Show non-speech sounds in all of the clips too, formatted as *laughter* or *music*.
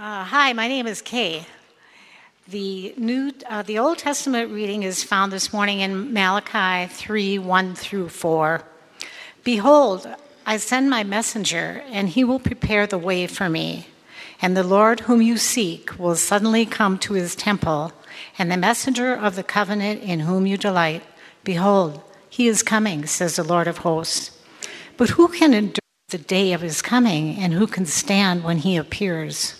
Uh, hi, my name is Kay. The, new, uh, the Old Testament reading is found this morning in Malachi 3 1 through 4. Behold, I send my messenger, and he will prepare the way for me. And the Lord whom you seek will suddenly come to his temple, and the messenger of the covenant in whom you delight. Behold, he is coming, says the Lord of hosts. But who can endure the day of his coming, and who can stand when he appears?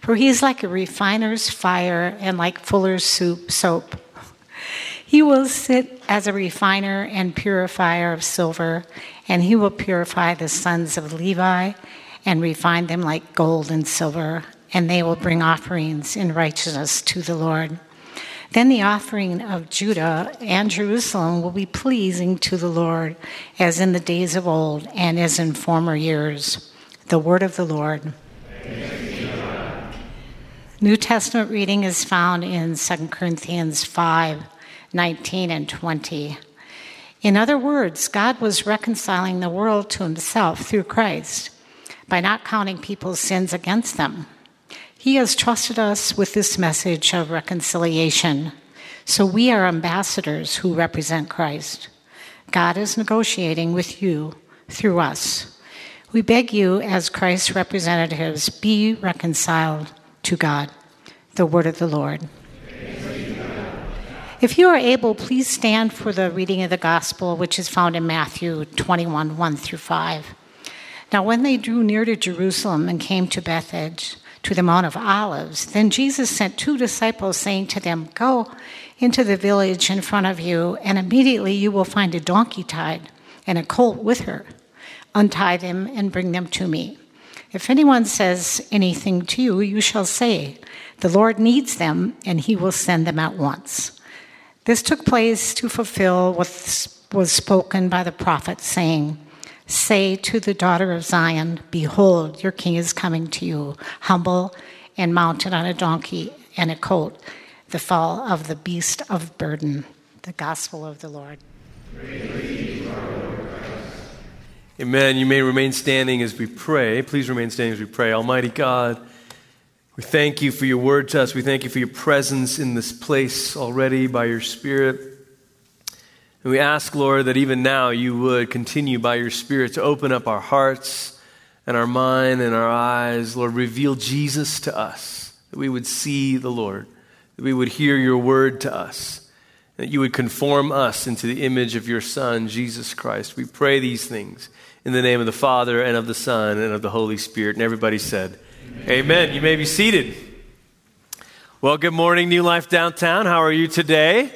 For he is like a refiner's fire and like fuller's soup, soap. He will sit as a refiner and purifier of silver, and he will purify the sons of Levi and refine them like gold and silver, and they will bring offerings in righteousness to the Lord. Then the offering of Judah and Jerusalem will be pleasing to the Lord, as in the days of old and as in former years. The word of the Lord. New Testament reading is found in 2 Corinthians 5 19 and 20. In other words, God was reconciling the world to himself through Christ by not counting people's sins against them. He has trusted us with this message of reconciliation, so we are ambassadors who represent Christ. God is negotiating with you through us. We beg you, as Christ's representatives, be reconciled to God. The word of the Lord. If you are able, please stand for the reading of the gospel, which is found in Matthew 21 1 through 5. Now, when they drew near to Jerusalem and came to Bethphage, to the Mount of Olives, then Jesus sent two disciples, saying to them, Go into the village in front of you, and immediately you will find a donkey tied and a colt with her. Untie them and bring them to me. If anyone says anything to you, you shall say, The Lord needs them, and he will send them at once. This took place to fulfill what was spoken by the prophet, saying, Say to the daughter of Zion, Behold, your king is coming to you, humble and mounted on a donkey and a colt, the fall of the beast of burden. The gospel of the Lord. Amen. You may remain standing as we pray. Please remain standing as we pray. Almighty God, we thank you for your word to us. We thank you for your presence in this place already by your Spirit. And we ask, Lord, that even now you would continue by your Spirit to open up our hearts and our mind and our eyes. Lord, reveal Jesus to us, that we would see the Lord, that we would hear your word to us, that you would conform us into the image of your Son, Jesus Christ. We pray these things in the name of the Father and of the Son and of the Holy Spirit. And everybody said, Amen. Amen. You may be seated. Well, good morning, New Life Downtown. How are you today?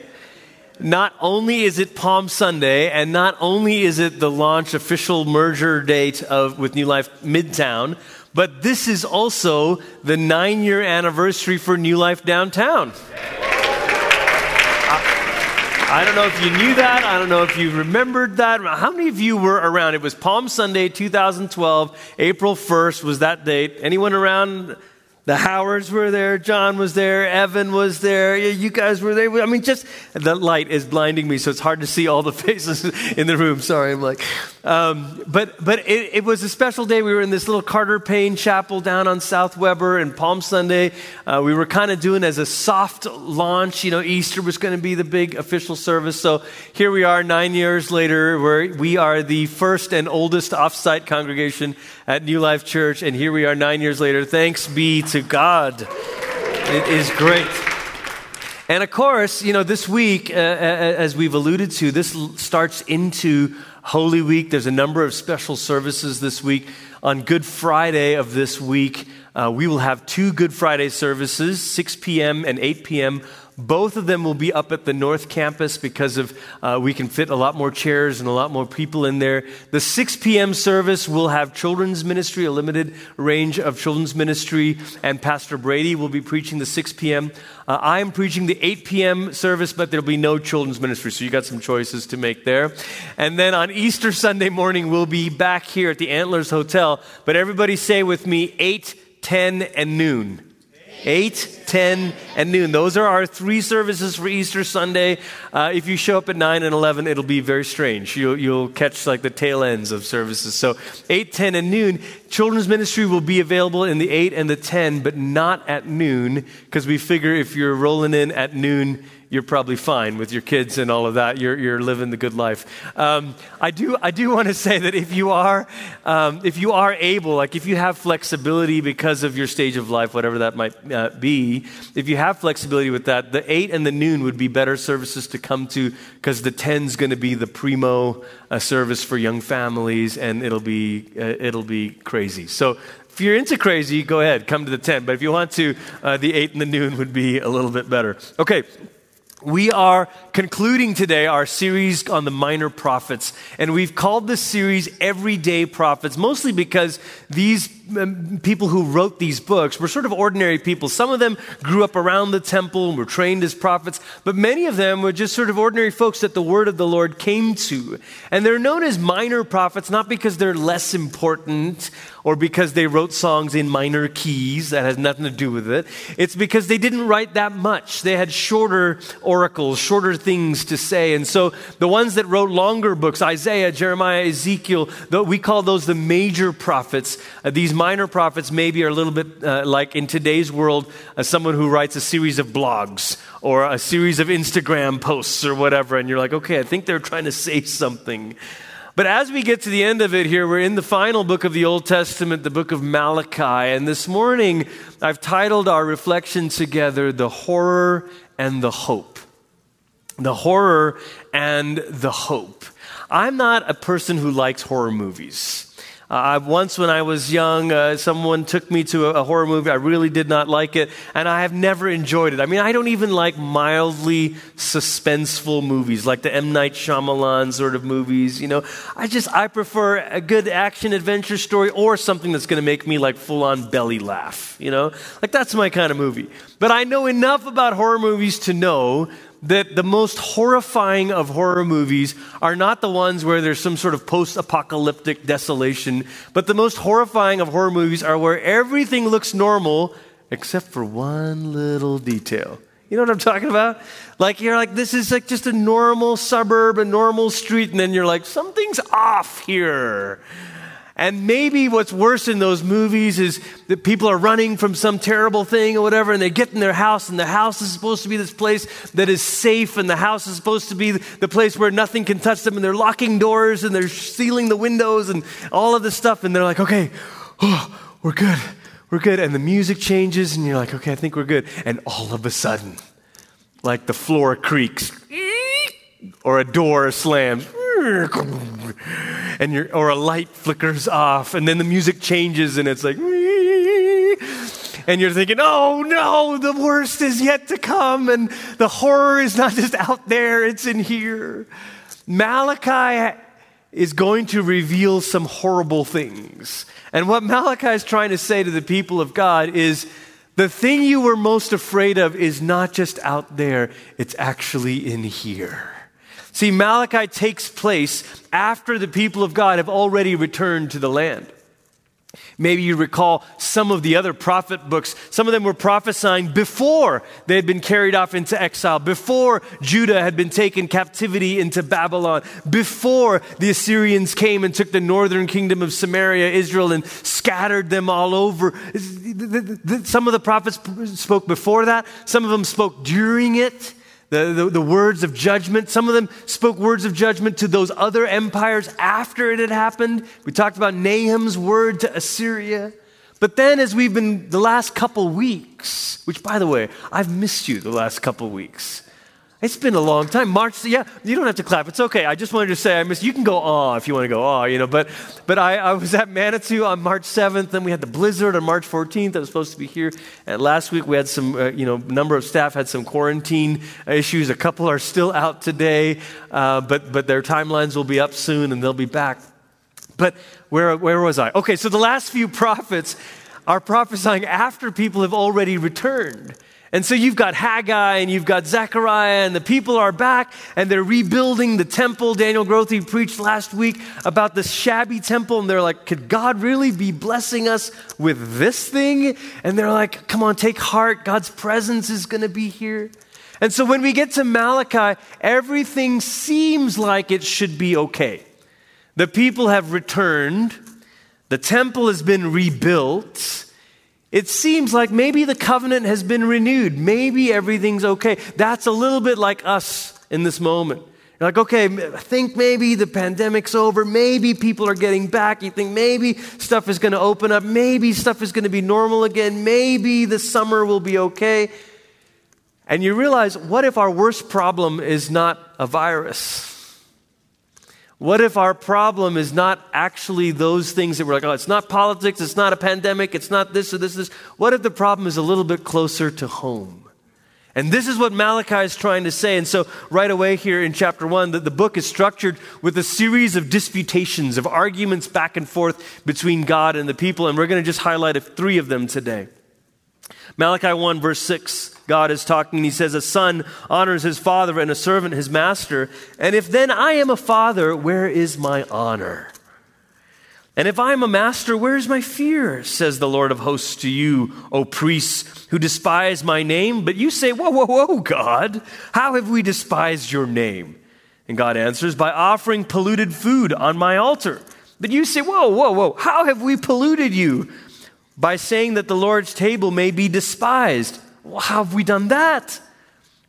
Not only is it Palm Sunday, and not only is it the launch official merger date of with New Life Midtown, but this is also the nine year anniversary for New Life Downtown. I don't know if you knew that. I don't know if you remembered that. How many of you were around? It was Palm Sunday 2012, April 1st was that date. Anyone around? The Howards were there, John was there, Evan was there, you guys were there. I mean, just the light is blinding me, so it's hard to see all the *laughs* faces in the room. Sorry, I'm like, um, but but it, it, was a special day. We were in this little Carter Payne Chapel down on South Weber, and Palm Sunday uh, we were kind of doing as a soft launch. You know, Easter was going to be the big official service. So here we are, nine years later, where we are the first and oldest offsite congregation at New Life Church, and here we are, nine years later. Thanks be to God. It is great. And of course, you know, this week, uh, as we've alluded to, this starts into Holy Week. There's a number of special services this week. On Good Friday of this week, uh, we will have two Good Friday services, 6 p.m. and 8 p.m. Both of them will be up at the North Campus because of uh, we can fit a lot more chairs and a lot more people in there. The 6 p.m. service will have children's ministry, a limited range of children's ministry, and Pastor Brady will be preaching the 6 p.m. Uh, I am preaching the 8 p.m. service, but there'll be no children's ministry, so you got some choices to make there. And then on Easter Sunday morning, we'll be back here at the Antlers Hotel. But everybody say with me 8, 10, and noon. 8, 10, and noon. Those are our three services for Easter Sunday. Uh, if you show up at 9 and 11, it'll be very strange. You'll, you'll catch like the tail ends of services. So 8, 10, and noon. Children's ministry will be available in the 8 and the 10, but not at noon, because we figure if you're rolling in at noon, you're probably fine with your kids and all of that. You're, you're living the good life. Um, I do, I do want to *laughs* say that if you are, um, if you are able, like if you have flexibility because of your stage of life, whatever that might uh, be, if you have flexibility with that, the eight and the noon would be better services to come to because the 10's going to be the primo uh, service for young families, and it'll be uh, it'll be crazy. So if you're into crazy, go ahead, come to the 10. But if you want to, uh, the 8 and the noon would be a little bit better. Okay, we are concluding today our series on the minor prophets, and we've called this series Everyday Prophets, mostly because these people who wrote these books were sort of ordinary people. Some of them grew up around the temple and were trained as prophets, but many of them were just sort of ordinary folks that the word of the Lord came to. And they're known as minor prophets not because they're less important or because they wrote songs in minor keys that has nothing to do with it. It's because they didn't write that much. They had shorter oracles, shorter things to say. And so the ones that wrote longer books, Isaiah, Jeremiah, Ezekiel, we call those the major prophets. Uh, these minor prophets maybe are a little bit uh, like in today's world, uh, someone who writes a series of blogs or a series of Instagram posts or whatever, and you're like, okay, I think they're trying to say something. But as we get to the end of it here, we're in the final book of the Old Testament, the book of Malachi. And this morning, I've titled our reflection together, The Horror and the Hope. The Horror and the Hope. I'm not a person who likes horror movies. Uh, once, when I was young, uh, someone took me to a, a, horror movie. I really did not like it, and I have never enjoyed it. I mean, I don't even like mildly suspenseful movies, like the M. Night Shyamalan sort of movies. You know, I just I prefer a good action adventure story or something that's going to make me like full on belly laugh. You know, like that's my kind of movie. But I know enough about horror movies to know that the most horrifying of horror movies are not the ones where there's some sort of post apocalyptic desolation, but the most horrifying of horror movies are where everything looks normal except for one little detail. You know what I'm talking about? Like you're like, this is like just a normal suburb, a normal street, and then you're like, something's off here. And maybe what's worse in those movies is that people are running from some terrible thing or whatever, and they get in their house, and the house is supposed to be this place that is safe, and the house is supposed to be the place where nothing can touch them, and they're locking doors, and they're sealing the windows, and all of this stuff, and they're like, okay, oh, we're good, we're good. And the music changes, and you're like, okay, I think we're good. And all of a sudden, like the floor creaks, or a door slams and or a light flickers off, and then the music changes, and it's like, and you're thinking, oh no, the worst is yet to come, and the horror is not *laughs* just out there, it's in here. Malachi is going to reveal some horrible things. And what Malachi is trying to say to the people of God is the thing you were most afraid of is not just out there, it's actually in here. See, Malachi takes place after the people of God have already returned to the land. Maybe you recall some of the other prophet books. Some of them were prophesying before they had been carried off into exile, before Judah had been taken captivity into Babylon, before the Assyrians came and took the northern kingdom of Samaria, Israel, and scattered them all over. Some of the prophets spoke before that, some of them spoke during it the, the, the, words of judgment. Some of them spoke words of judgment to those other empires after it had happened. We talked about Nahum's word to Assyria. But then, as we've been the last couple weeks, which by the way, I've missed you the last couple weeks. It's been a long time. March, yeah, you don't have to clap. It's okay. I just wanted to say, I miss, you can go, oh, if you want to go, oh, you know, but, but I, I was at Manitou on March 7th, then we had the blizzard on March 14th. I was supposed to be here. And last week we had some, uh, you know, number of staff had some quarantine issues. A couple are still out today, uh, but, but their timelines will be up soon and they'll be back. But where, where was I? Okay, so the last few prophets are prophesying after people have already returned. And so you've got Haggai and you've got Zechariah, and the people are back and they're rebuilding the temple. Daniel Grothe preached last week about the shabby temple, and they're like, Could God really be blessing us with this thing? And they're like, Come on, take heart. God's presence is going to be here. And so when we get to Malachi, everything seems like it should be okay. The people have returned, the temple has been rebuilt. It seems like maybe the covenant has been renewed. Maybe everything's okay. That's a little bit like us in this moment. You're like, okay, I think maybe the pandemic's over. Maybe people are getting back. You think maybe stuff is going to open up. Maybe stuff is going to be normal again. Maybe the summer will be okay. And you realize, what if our worst problem is not a virus? What if our problem is not actually those things that we're like, oh, it's not politics, it's not a pandemic, it's not this or this, or this. What if the problem is a little bit closer to home? And this is what Malachi is trying to say. And so, right away here in chapter one, the, the book is structured with a series of disputations, of arguments back and forth between God and the people. And we're going to just highlight three of them today. Malachi 1, verse 6. God is talking, he says, A son honors his father, and a servant his master. And if then I am a father, where is my honor? And if I am a master, where is my fear? Says the Lord of hosts to you, O priests who despise my name. But you say, Whoa, whoa, whoa, God, how have we despised your name? And God answers, By offering polluted food on my altar. But you say, Whoa, whoa, whoa, how have we polluted you? By saying that the Lord's table may be despised. Well, how have we done that?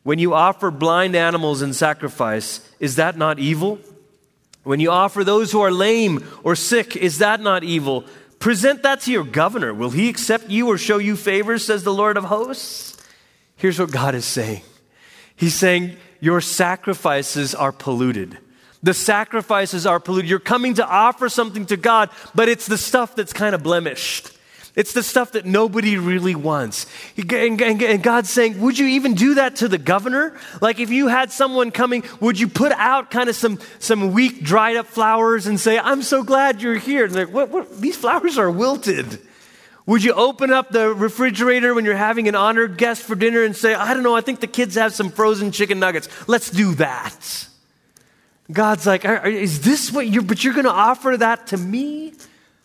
When you offer blind animals in sacrifice, is that not evil? When you offer those who are lame or sick, is that not evil? Present that to your governor. Will he accept you or show you favors, says the Lord of hosts? Here's what God is saying He's saying, Your sacrifices are polluted. The sacrifices are polluted. You're coming to offer something to God, but it's the stuff that's kind of blemished. It's the stuff that nobody really wants. And God's saying, Would you even do that to the governor? Like if you had someone coming, would you put out kind of some, some weak, dried up flowers and say, I'm so glad you're here? And like, what, what? These flowers are wilted. Would you open up the refrigerator when you're having an honored guest for dinner and say, I don't know, I think the kids have some frozen chicken nuggets. Let's do that. God's like, Is this what you're, but you're going to offer that to me?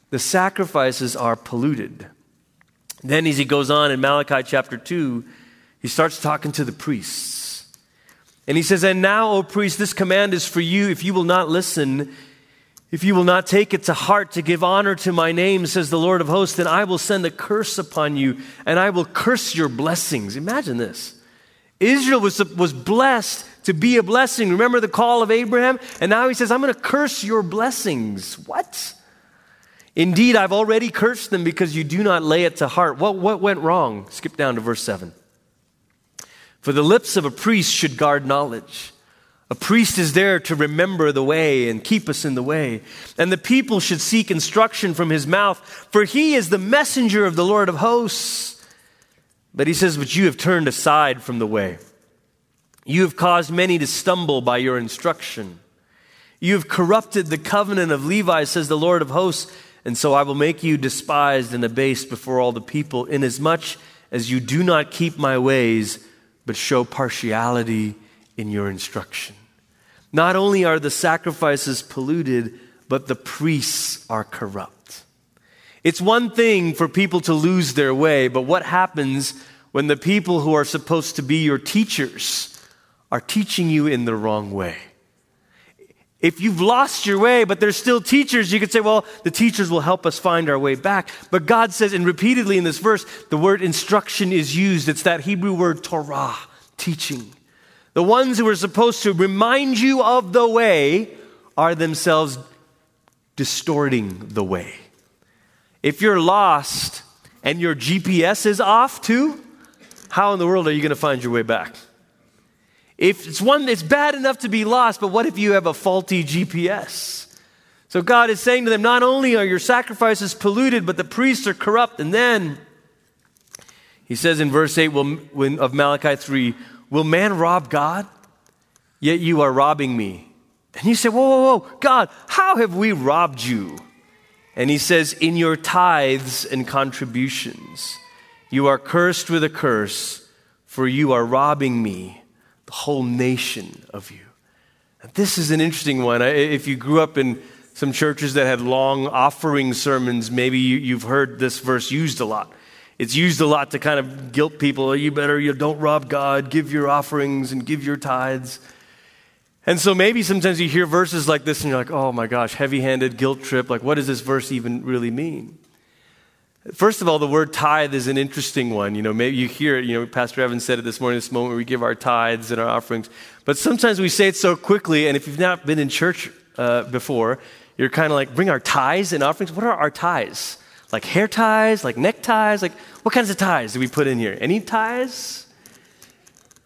The sacrifices are polluted. Then, as he goes on in Malachi chapter 2, he starts talking to the priests. And he says, And now, O priest, this command is for you if you will not listen, if you will not take it to heart to give honor to my name, says the Lord of hosts, then I will send a curse upon you and I will curse your blessings. Imagine this. Israel was, was blessed to be a blessing. Remember the call of Abraham? And now he says, I'm going to curse your blessings. What? Indeed, I've already cursed them because you do not lay it to heart. What, what went wrong? Skip down to verse 7. For the lips of a priest should guard knowledge. A priest is there to remember the way and keep us in the way. And the people should seek instruction from his mouth, for he is the messenger of the Lord of hosts. But he says, But you have turned aside from the way. You have caused many to stumble by your instruction. You have corrupted the covenant of Levi, says the Lord of hosts. And so I will make you despised and abased before all the people, inasmuch as you do not keep my ways, but show partiality in your instruction. Not only are the sacrifices polluted, but the priests are corrupt. It's one thing for people to lose their way, but what happens when the people who are supposed to be your teachers are teaching you in the wrong way? If you've lost your way, but there's still teachers, you could say, well, the teachers will help us find our way back. But God says, and repeatedly in this verse, the word instruction is used. It's that Hebrew word Torah, teaching. The ones who are supposed to remind you of the way are themselves distorting the way. If you're lost and your GPS is off too, how in the world are you going to find your way back? If it's one it's bad enough to be lost, but what if you have a faulty GPS? So God is saying to them, not only are your sacrifices polluted, but the priests are corrupt. And then he says in verse 8 of Malachi 3, Will man rob God? Yet you are robbing me. And you say, Whoa, whoa, whoa, God, how have we robbed you? And he says, In your tithes and contributions, you are cursed with a curse, for you are robbing me, the whole nation of you. This is an interesting one. If you grew up in some churches that had long offering sermons, maybe you've heard this verse used a lot. It's used a lot to kind of guilt people. You better, you don't rob God, give your offerings and give your tithes. And so maybe sometimes you hear verses like this and you're like, oh my gosh, heavy handed guilt trip. Like, what does this verse even really mean? First of all, the word tithe is an interesting one. You know, maybe you hear it. You know, Pastor Evan said it this morning, this moment we give our tithes and our offerings. But sometimes we say it so quickly, and if you've not been in church uh, before, you're kind of like, bring our tithes and offerings. What are our tithes? Like hair ties, like neckties, like what kinds of ties do we put in here? Any ties?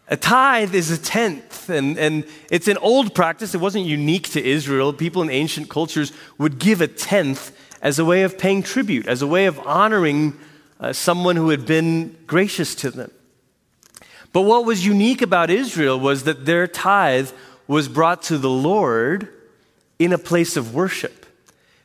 A tithe is a tenth, and, and it's an old practice. It wasn't unique to Israel. People in ancient cultures would give a tenth as a way of paying tribute, as a way of honoring uh, someone who had been gracious to them. But what was unique about Israel was that their tithe was brought to the Lord in a place of worship.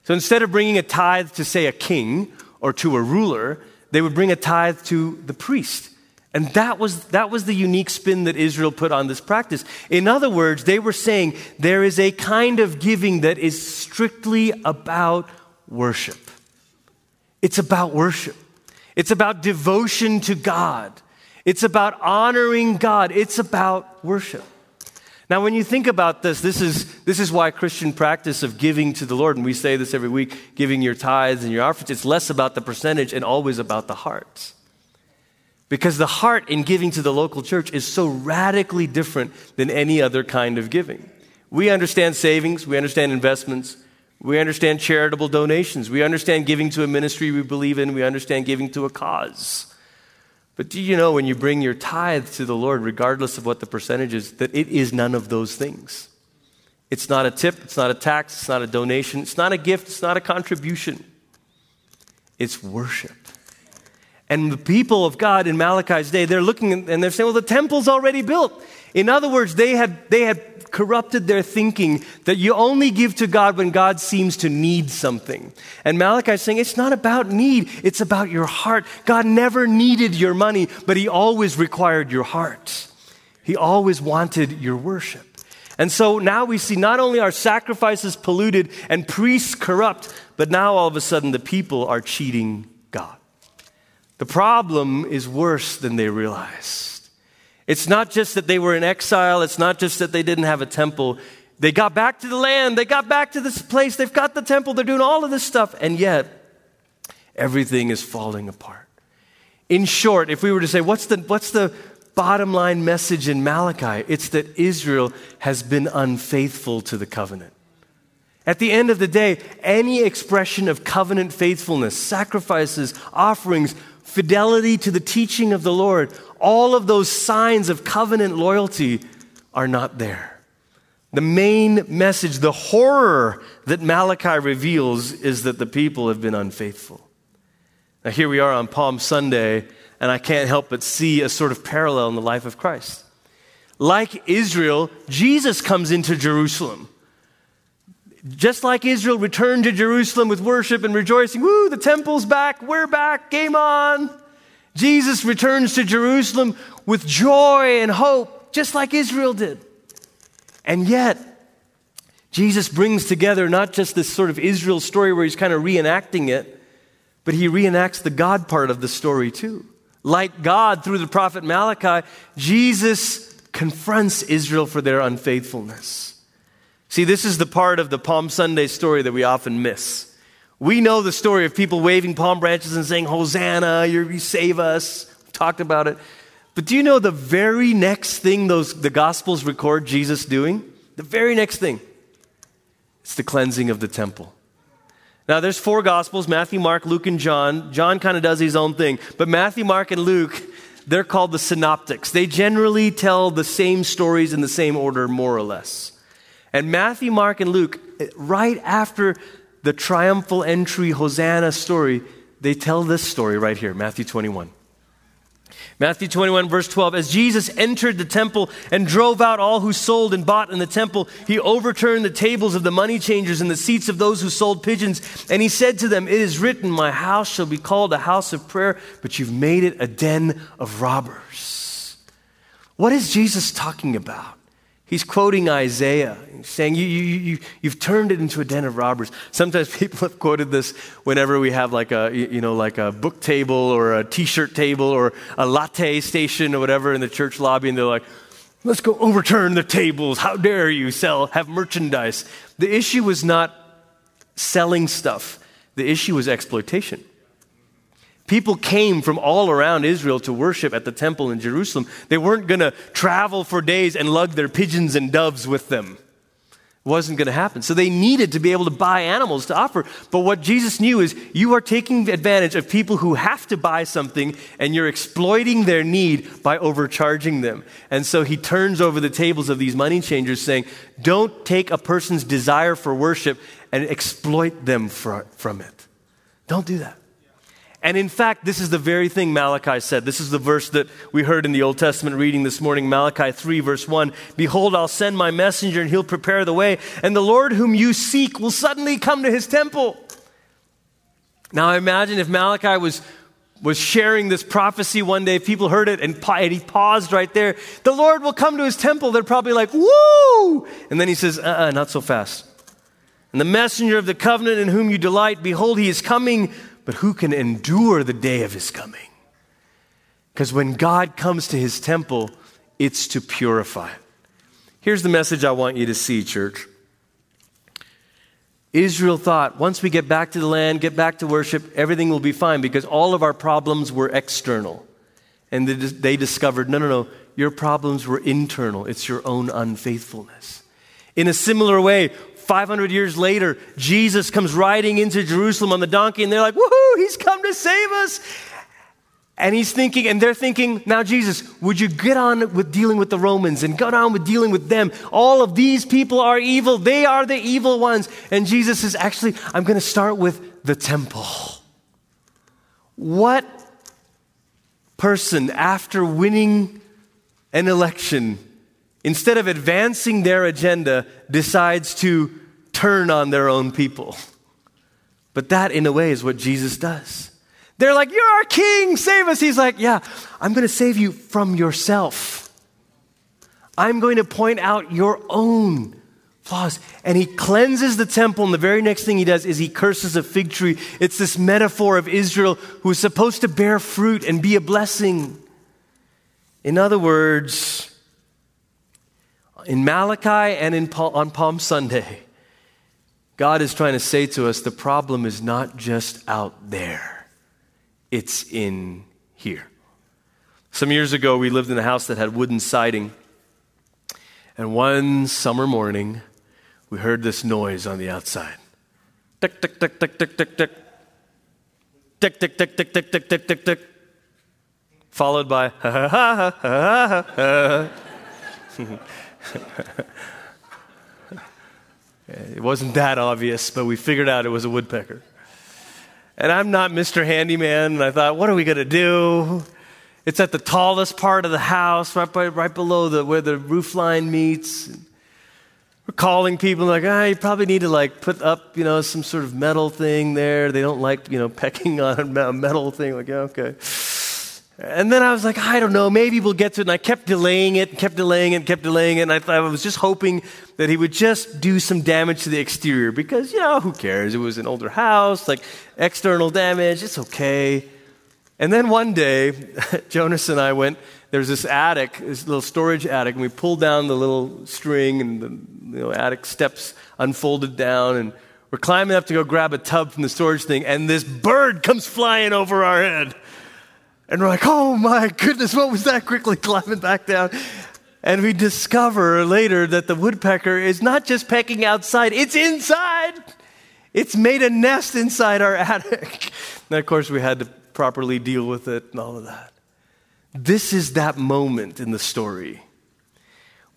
So instead of bringing a tithe to, say, a king or to a ruler, they would bring a tithe to the priest. And that was, that was the unique spin that Israel put on this practice. In other words, they were saying there is a kind of giving that is strictly about worship. It's about worship. It's about devotion to God. It's about honoring God. It's about worship. Now, when you think about this, this is, this is why Christian practice of giving to the Lord, and we say this every week giving your tithes and your offerings, it's less about the percentage and always about the heart. Because the heart in giving to the local church is so radically different than any other kind of giving. We understand savings, we understand investments, we understand charitable donations, we understand giving to a ministry we believe in, we understand giving to a cause. But do you know when you bring your tithe to the Lord, regardless of what the percentage is, that it is none of those things? It's not a tip, it's not a tax, it's not a donation, it's not a gift, it's not a contribution. It's worship. And the people of God in Malachi's day, they're looking and they're saying, well, the temple's already built. In other words, they had, they had corrupted their thinking that you only give to God when God seems to need something. And Malachi is saying it's not about need, it's about your heart. God never needed your money, but He always required your heart. He always wanted your worship. And so now we see not only our sacrifices polluted and priests corrupt, but now all of a sudden the people are cheating. The problem is worse than they realized. It's not just that they were in exile, it's not just that they didn't have a temple. They got back to the land, they got back to this place, they've got the temple, they're doing all of this stuff, and yet everything is falling apart. In short, if we were to say, what's the, what's the bottom line message in Malachi? It's that Israel has been unfaithful to the covenant. At the end of the day, any expression of covenant faithfulness, sacrifices, offerings, fidelity to the teaching of the Lord, all of those signs of covenant loyalty are not there. The main message, the horror that Malachi reveals, is that the people have been unfaithful. Now, here we are on Palm Sunday, and I can't help but see a sort of parallel in the life of Christ. Like Israel, Jesus comes into Jerusalem. Just like Israel returned to Jerusalem with worship and rejoicing, woo, the temple's back, we're back, game on. Jesus returns to Jerusalem with joy and hope, just like Israel did. And yet, Jesus brings together not just this sort of Israel story where he's kind of reenacting it, but he reenacts the God part of the story too. Like God through the prophet Malachi, Jesus confronts Israel for their unfaithfulness. See, this is the part of the Palm Sunday story that we often miss. We know the story of people waving palm branches and saying, Hosanna, you save us. We've talked about it. But do you know the very next thing those, the Gospels record Jesus doing? The very next thing. It's the cleansing of the temple. Now, there's four Gospels Matthew, Mark, Luke, and John. John kind of does his own thing. But Matthew, Mark, and Luke, they're called the synoptics. They generally tell the same stories in the same order, more or less. And Matthew, Mark, and Luke, eh, right after the triumphal entry Hosanna story, they tell this story right here, Matthew 21. Matthew 21, verse 12. As Jesus entered the temple and drove out all who sold and bought in the temple, he overturned the tables of the money changers and the seats of those who sold pigeons. And he said to them, It is written, My house shall be called a house of prayer, but you've made it a den of robbers. What is Jesus talking about? He's quoting Isaiah, saying, you, you, you, You've turned it into a den of robbers. Sometimes *laughs* people have quoted this whenever we have like a, you know, like a book table or a t shirt table or a latte station or whatever in the church lobby, and they're like, Let's go overturn the tables. How dare you sell, have merchandise? The issue was not selling stuff, the issue was exploitation. People came from all around Israel to worship at the temple in Jerusalem. They weren't going to travel for days and lug their pigeons and doves with them. It wasn't going to happen. So they needed to be able to buy animals to offer. But what Jesus knew is you are taking advantage of people who have to buy something and you're exploiting their need by overcharging them. And so he turns over the tables of these money changers saying, don't take a person's desire for worship and exploit them for, from it. Don't do that. And in fact, this is the very thing Malachi said. This is the verse that we heard in the Old Testament reading this morning, Malachi 3, verse 1. Behold, I'll send my messenger, and he'll prepare the way, and the Lord whom you seek will suddenly come to his temple. Now, I imagine if Malachi was, was sharing this prophecy one day, people heard it, and, and he paused right there. The Lord will come to his temple. They're probably like, woo! And then he says, uh uh-uh, not so fast. And the messenger of the covenant in whom you delight, behold, he is coming but who can endure the day of his coming? Because when God comes to his temple, it's to purify. it. Here's the message I want you to see, church. Israel thought once we get back to the land, get back to worship, everything will be fine because all of our problems were external. And they discovered no, no, no, your problems were internal. It's your own unfaithfulness. In a similar way, 500 years later, Jesus comes riding into Jerusalem on the donkey, and they're like, woohoo, he's come to save us. And he's thinking, and they're thinking, now, Jesus, would you get on with dealing with the Romans and get on with dealing with them? All of these people are evil. They are the evil ones. And Jesus says, actually, I'm going to start with the temple. What person, after winning an election, instead of advancing their agenda, decides to turn on their own people. But that, in a way, is what Jesus does. They're like, You're our king, save us. He's like, Yeah, I'm going to save you from yourself. I'm going to point out your own flaws. And he cleanses the temple, and the very next thing he does is he curses a fig tree. It's this metaphor of Israel who is supposed to bear fruit and be a blessing. In other words, in Malachi and in, on Palm Sunday, God is trying to say to us the problem is not just out there, it's in here. Some years ago, we lived in a house that had wooden siding. And one summer morning, we heard this noise on the outside. Tick, tick, tick, tick, tick, tick, tick. Tick, tick, tick, tick, tick, tick, tick, tick, tick. Followed by ha ha ha ha ha ha. *laughs* it wasn't that obvious, but we figured out it was a woodpecker. And I'm not Mr. Handyman, and I thought, what are we going to do? It's at the tallest part of the house, right, by, right below the, where the roof line meets. We're calling people like, ah, you probably need to like put up, you know, some sort of metal thing there. They don't like, you know, *laughs* pecking on a metal thing. Like, yeah, okay. And then I was like, I don't know, maybe we'll get to it. And I kept delaying it, and kept delaying it, and kept delaying it. And I, thought, I was just hoping that he would just do some damage to the exterior because, you know, who cares? It was an older house, like external damage, it's okay. And then one day, *laughs* Jonas and I went, there's this attic, this little storage attic, and we pulled down the little string and the you know, attic steps unfolded down. And we're climbing up to go grab a tub from the storage thing, and this bird comes flying over our head. And we're like, oh my goodness, what was that? Quickly climbing back down. And we discover later that the woodpecker is not just pecking outside, it's inside. It's made a nest inside our attic. *laughs* And of course, we had to properly deal with it and all of that. This is that moment in the story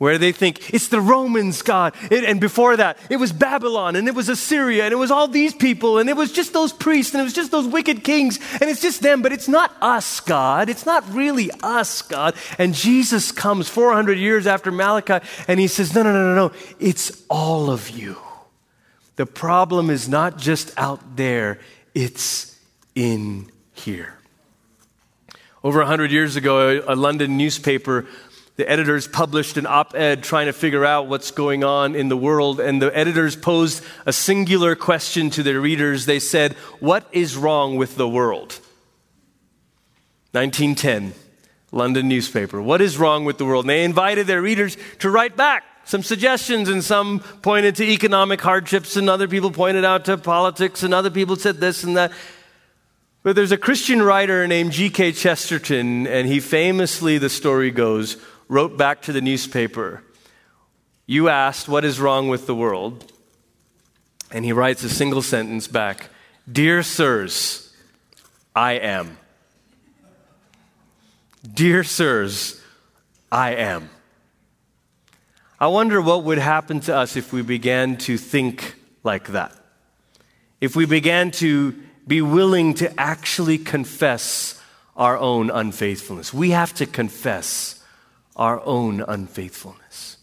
where they think it's the Romans, God. It, and before that, it was Babylon and it was Assyria and it was all these people and it was just those priests and it was just those wicked kings and it's just them, but it's not us, God. It's not really us, God. And Jesus comes 400 years after Malachi and he says, No, no, no, no, no. It's all of you. The problem is not just out there, it's in here. Over 100 years ago, a London newspaper the editors published an op ed trying to figure out what's going on in the world, and the editors posed a singular question to their readers. They said, What is wrong with the world? 1910, London newspaper. What is wrong with the world? And they invited their readers to write back some suggestions, and some pointed to economic hardships, and other people pointed out to politics, and other people said this and that. But there's a Christian writer named G.K. Chesterton, and he famously, the story goes, wrote back to the newspaper, You asked, What is wrong with the world? And he writes a single sentence back Dear sirs, I am. Dear sirs, I am. I wonder what would happen to us if we began to think like that. If we began to be willing to actually confess our own unfaithfulness. We have to confess our own unfaithfulness.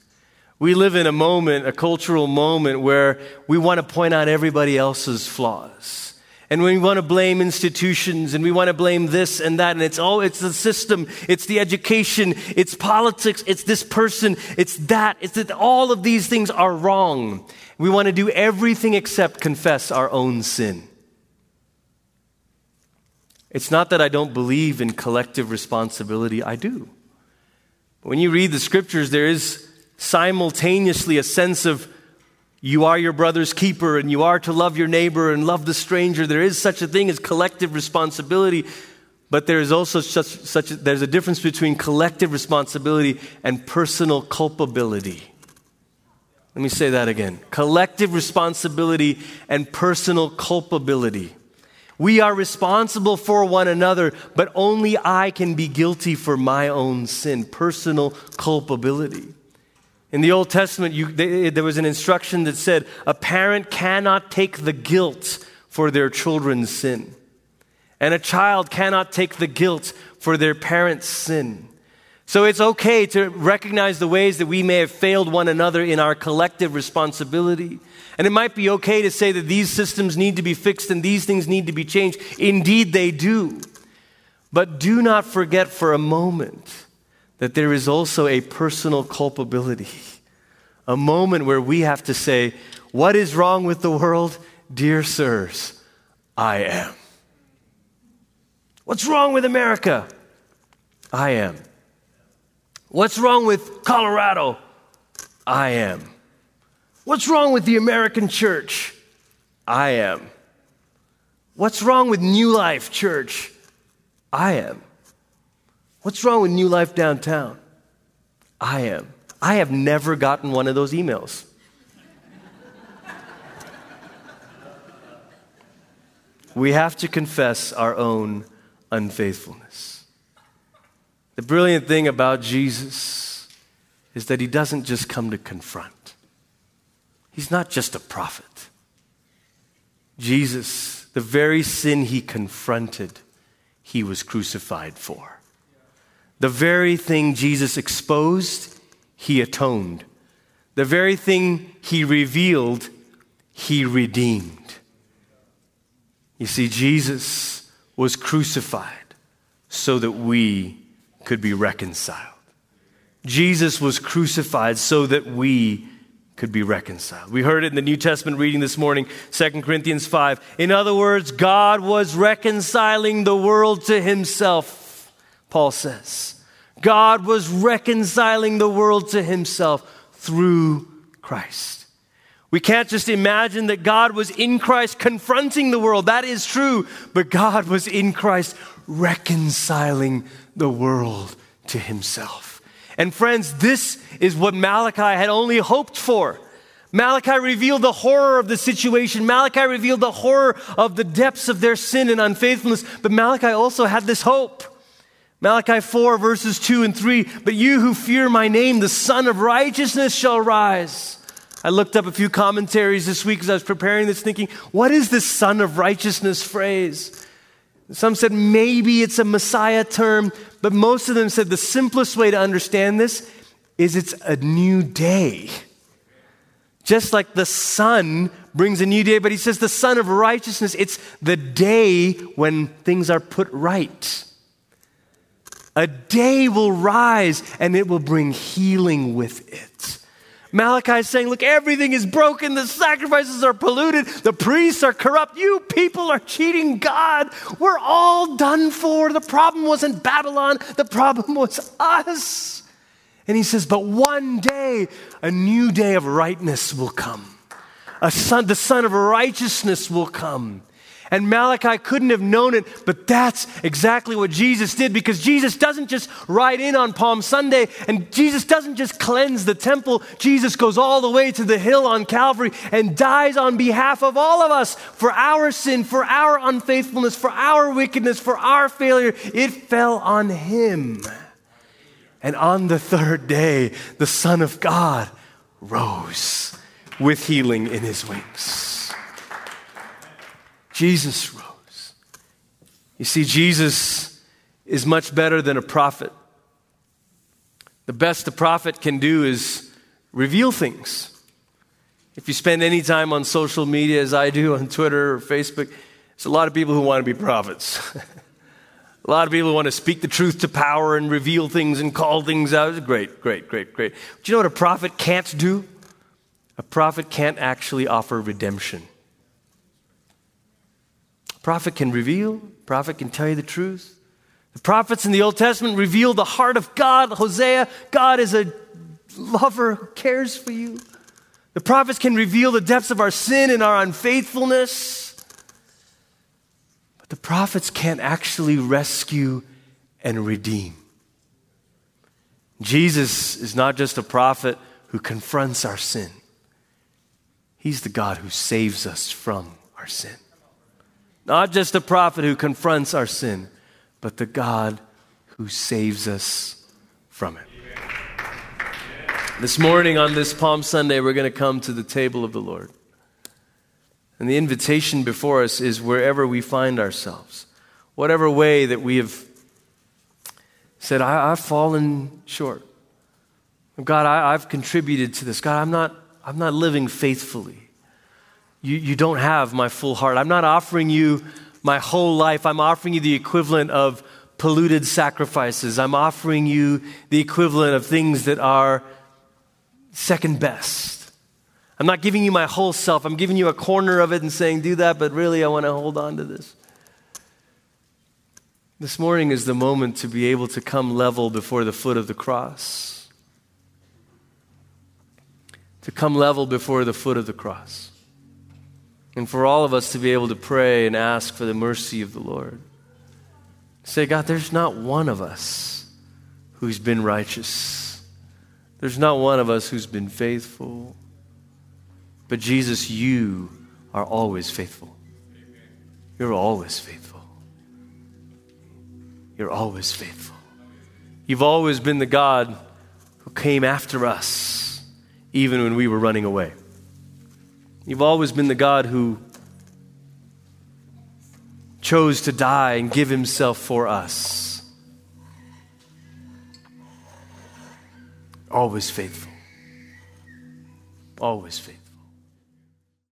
We live in a moment, a cultural moment, where we want to point out everybody else's flaws. And we want to blame institutions and we want to blame this and that. And it's all, it's the system, it's the education, it's politics, it's this person, it's that. It's that all of these things are wrong. We want to do everything except confess our own sin. It's not that I don't believe in collective responsibility, I do. When you read the scriptures, there is simultaneously a sense of you are your brother's keeper and you are to love your neighbor and love the stranger. There is such a thing as collective responsibility, but there is also such, such a, there's a difference between collective responsibility and personal culpability. Let me say that again. Collective responsibility and personal culpability. We are responsible for one another, but only I can be guilty for my own sin, personal culpability. In the Old Testament, you, they, there was an instruction that said a parent cannot take the guilt for their children's sin, and a child cannot take the guilt for their parent's sin. So it's okay to recognize the ways that we may have failed one another in our collective responsibility. And it might be okay to say that these systems need to be fixed and these things need to be changed. Indeed, they do. But do not forget for a moment that there is also a personal culpability, a moment where we have to say, What is wrong with the world? Dear sirs, I am. What's wrong with America? I am. What's wrong with Colorado? I am. What's wrong with the American church? I am. What's wrong with New Life Church? I am. What's wrong with New Life Downtown? I am. I have never gotten one of those emails. we have to confess our own unfaithfulness. The brilliant thing about Jesus is that he doesn't just come to confront. He's not just a prophet. Jesus, the very sin he confronted, he was crucified for. The very thing Jesus exposed, he atoned. The very thing he revealed, he redeemed. You see, Jesus was crucified so that we could be reconciled. Jesus was crucified so that we could be reconciled. We heard it in the New Testament reading this morning, 2 Corinthians 5. In other words, God was reconciling the world to himself, Paul says. God was reconciling the world to himself through Christ. We can't just imagine that God was in Christ confronting the world. That is true. But God was in Christ reconciling the world to himself. And friends, this is what Malachi had only hoped for. Malachi revealed the horror of the situation. Malachi revealed the horror of the depths of their sin and unfaithfulness. But Malachi also had this hope. Malachi 4, verses 2 and 3. But you who fear my name, the Sun of Righteousness shall rise. I looked up a few commentaries this week as I was preparing this, thinking, what is this Sun of Righteousness phrase? Some said maybe it's a Messiah term, but most of them said the simplest way to understand this is it's a new day. Just like the sun brings a new day, but he says the sun of righteousness, it's the day when things are put right. A day will rise and it will bring healing with it. Malachi is saying, Look, everything is broken. The sacrifices are polluted. The priests are corrupt. You people are cheating God. We're all done for. The problem wasn't Babylon, the problem was us. And he says, But one day, a new day of rightness will come. A son, the son of righteousness will come. And Malachi couldn't have known it, but that's exactly what Jesus did because Jesus doesn't just ride in on Palm Sunday and Jesus doesn't just cleanse the temple. Jesus goes all the way to the hill on Calvary and dies on behalf of all of us for our sin, for our unfaithfulness, for our wickedness, for our failure. It fell on him. And on the third day, the Son of God rose with healing in his wings. Jesus rose. You see, Jesus is much better than a prophet. The best a prophet can do is reveal things. If you spend any time on social media, as I do on Twitter or Facebook, there's a lot of people who want to be prophets. *laughs* a lot of people want to speak the truth to power and reveal things and call things out. Great, great, great, great. Do you know what a prophet can't do? A prophet can't actually offer redemption. Prophet can reveal, prophet can tell you the truth. The prophets in the Old Testament reveal the heart of God. Hosea, God is a lover who cares for you. The prophets can reveal the depths of our sin and our unfaithfulness. But the prophets can't actually rescue and redeem. Jesus is not just a prophet who confronts our sin, He's the God who saves us from our sin. Not just the prophet who confronts our sin, but the God who saves us from it. This morning on this Palm Sunday, we're going to come to the table of the Lord. And the invitation before us is wherever we find ourselves, whatever way that we have said, I, have fallen short. God, I, I've contributed to this. God, I'm not, I'm not living faithfully you, you don't have my full heart. I'm not offering you my whole life. I'm offering you the equivalent of polluted sacrifices. I'm offering you the equivalent of things that are second best. I'm not giving you my whole self. I'm giving you a corner of it and saying, do that, but really I want to hold on to this. This morning is the moment to be able to come level before the foot of the cross. To come level before the foot of the cross and for all of us to be able to pray and ask for the mercy of the Lord. Say, God, there's not one of us who's been righteous. There's not one of us who's been faithful. But Jesus, you are always faithful. You're always faithful. You're always faithful. You've always been the God who came after us, even when we were running away. You've always been the God who chose to die and give himself for us. Always faithful. Always faithful.